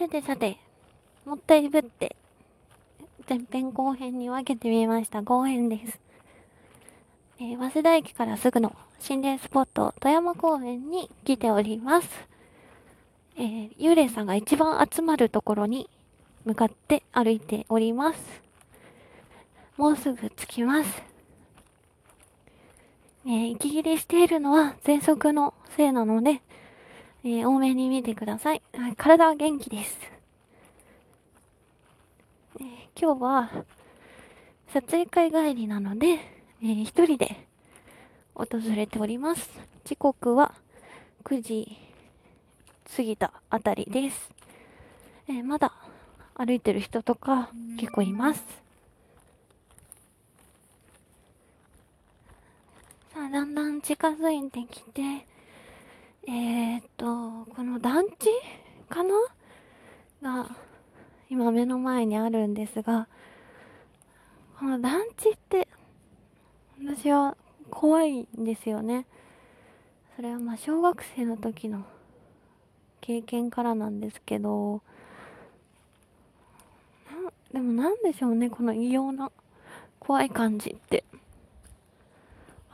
さてさて、もったいぶって、前編後編に分けてみました。後編です。えー、早稲田駅からすぐの心霊スポット、富山公園に来ております。えー、幽霊さんが一番集まるところに向かって歩いております。もうすぐ着きます。えー、息切れしているのは喘息のせいなので、えー、多めに見てください。体は元気です。えー今日は撮影会帰りなので、えー一人で訪れております。時刻は9時過ぎたあたりです。えーまだ歩いてる人とか結構います。さあ、だんだん近づいてきて、えー、っと、この団地かな？が、今目の前にあるんですが、この団地って、私は怖いんですよね。それはまあ小学生の時の経験からなんですけど、なでもなんでしょうね、この異様な怖い感じって。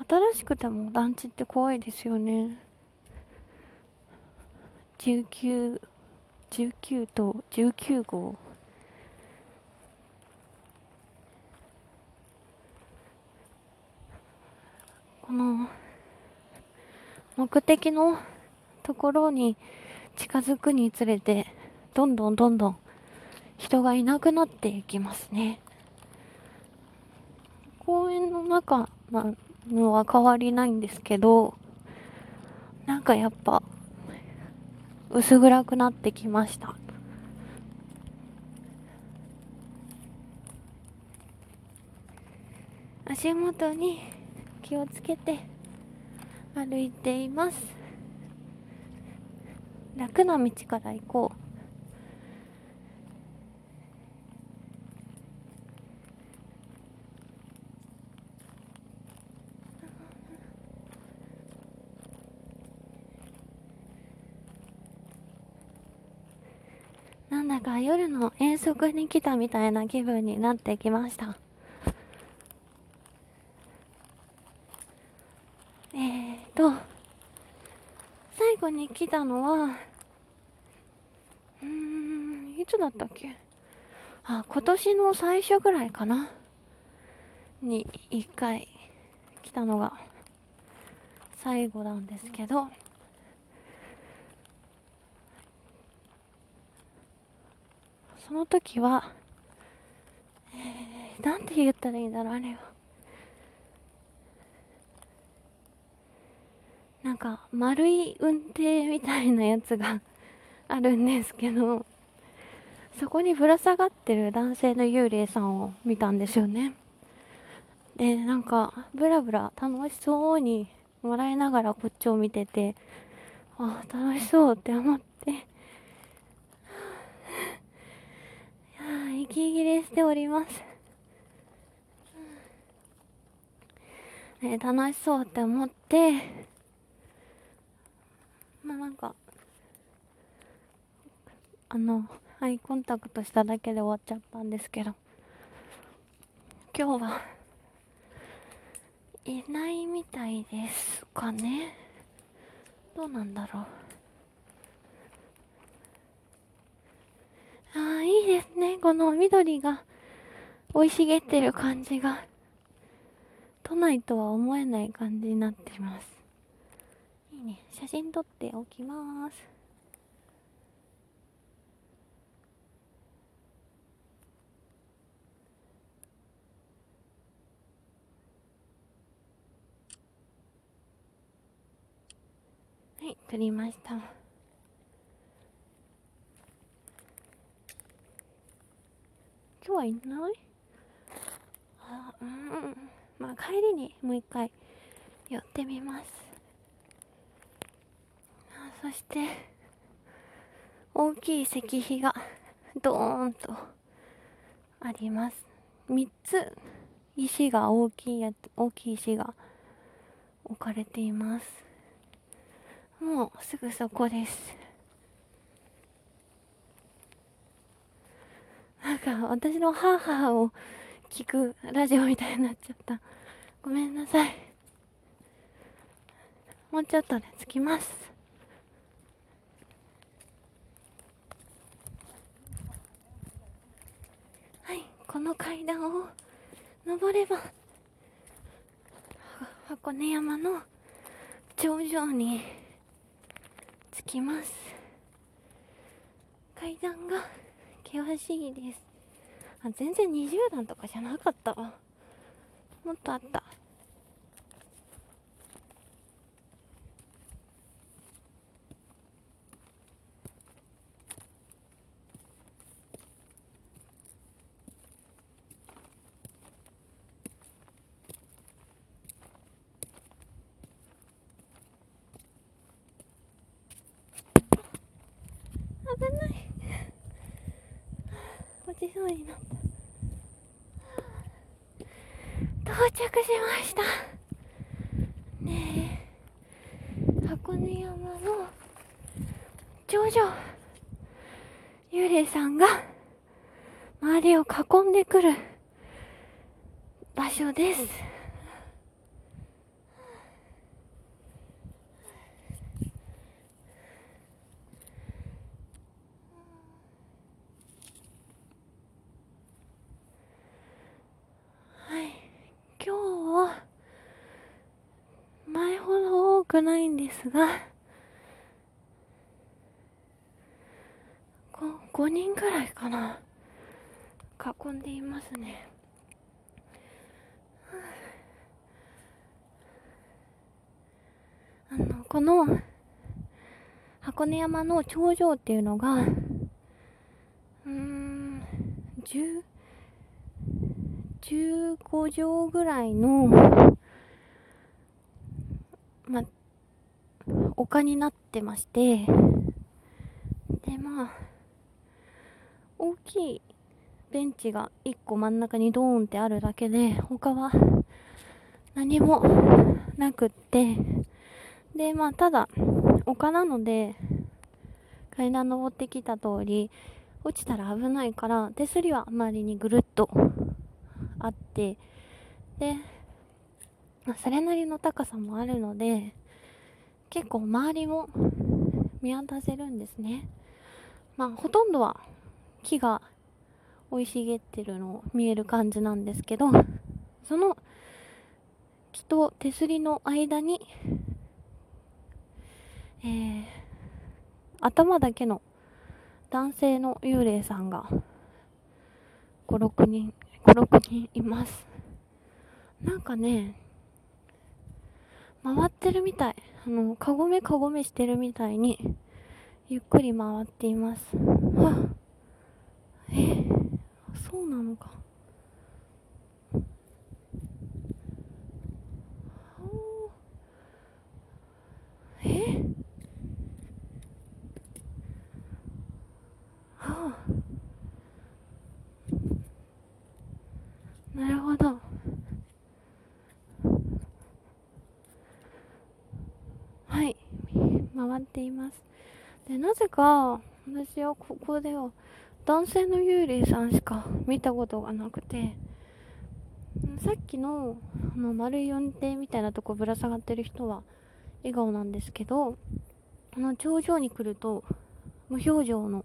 新しくても団地って怖いですよね。19、19と19号。この目的のところに近づくにつれて、どんどんどんどん人がいなくなっていきますね。公園の中のは変わりないんですけど、なんかやっぱ薄暗くなってきました。足元に気をつけて歩いています。楽な道から行こう。なんだか夜の遠足に来たみたいな気分になってきました。えーと、最後に来たのは、うん、いつだったっけ？あ、今年の最初ぐらいかな？に一回来たのが最後なんですけど、その時は、えー、なんて言ったらいいんだろう、あれは。なんか、丸い運転みたいなやつが あるんですけど、そこにぶら下がってる男性の幽霊さんを見たんですよね。で、なんか、ブラブラ楽しそうに笑いながらこっちを見てて、ああ、楽しそうって思って、はあ息切れしております。えー楽しそうって思って、まあなんか、あの、アイコンタクトしただけで終わっちゃったんですけど、今日は、いないみたいですかね。どうなんだろう。ああ、いいですね。この緑が生い茂ってる感じが、都内とは思えない感じになってます。いいね。写真撮っておきます。はい、撮りました。今日はいない？あ、うん。まあ帰りにもう一回寄ってみます。あそして、大きい石碑がドーンとあります。三つ石が大きいやつ、大きい石が置かれています。もうすぐそこです。なんか私の母を聞くラジオみたいになっちゃった。ごめんなさい。もうちょっとで着きます。はい、この階段を登れば、箱根山の頂上に着きます。階段が険しいです。あ、全然20段とかじゃなかったわ。もっとあった。危ない落ちそうにな。った到着しました。ねえ。箱根山の頂上幽霊さんが周りを囲んでくる場所です。くないんですが、5, 人くらいかな。囲んでいますね。あの、この、箱根山の頂上っていうのが、うーん、10、15畳ぐらいの、ま丘になってまして、で、まあ、大きいベンチが1個真ん中にドーンってあるだけで、他は何もなくって、で、まあ、ただ、丘なので、階段登ってきた通り、落ちたら危ないから、手すりは周りにぐるっとあって、で、それなりの高さもあるので、結構周りも見渡せるんですね。まあ、ほとんどは木が生い茂ってるのを見える感じなんですけど、その木と手すりの間に、えー、頭だけの男性の幽霊さんが5、6人、5、6人います。なんかね、回ってるみたい。あの、かごめかごめしてるみたいに、ゆっくり回っています。はあ、えそうなのか。えはあ。なるほど。回っています。で、なぜか、私はここでは、男性の幽霊さんしか見たことがなくて、さっきの、あの、丸い運転みたいなとこぶら下がってる人は、笑顔なんですけど、あの、頂上に来ると、無表情の、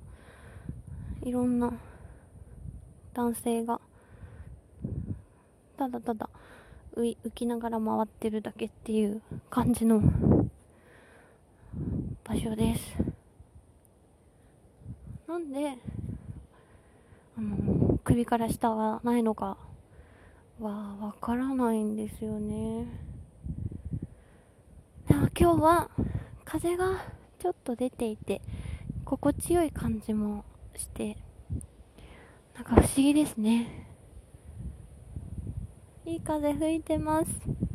いろんな、男性が、ただただ浮きながら回ってるだけっていう感じの場所です。なんで、あの、首から下がないのかはわからないんですよね。でも今日は風がちょっと出ていて、心地よい感じもして、なんか不思議ですね。いい風吹いてます。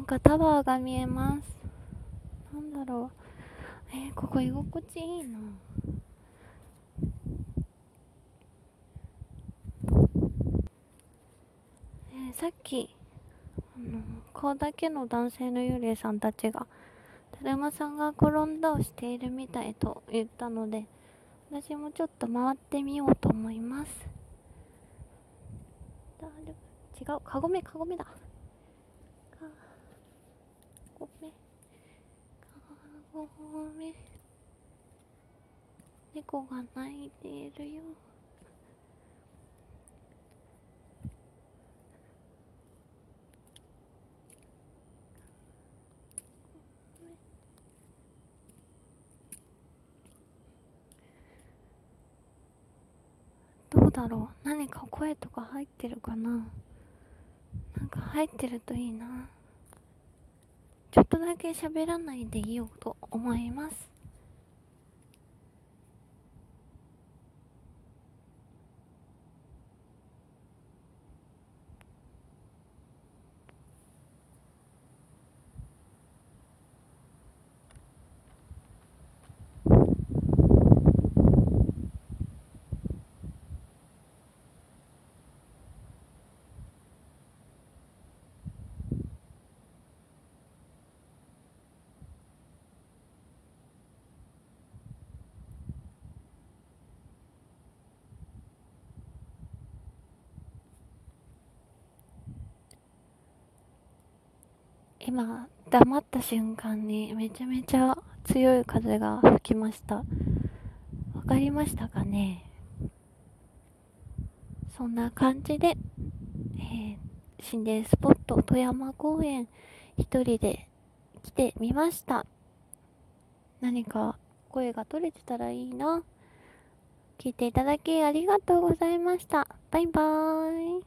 なんかタワーが見えます。なんだろう。えー、ここ居心地いいな。えー、さっき、の顔だけの男性の幽霊さんたちがだるまさんが転んだをしているみたいと言ったので私もちょっと回ってみようと思います違う？カゴメカゴメだカゴメカゴメ猫が泣いているよ。どうだろう。何か声とか入ってるかな。なんか入ってるといいな。ちょっとだけ喋らないでいようと。思います。今黙った瞬間にめちゃめちゃ強い風が吹きました。わかりましたかね？そんな感じで、えー、心霊スポット富山公園一人で来てみました。何か声が取れてたらいいな。聞いていただきありがとうございました。バイバーイ。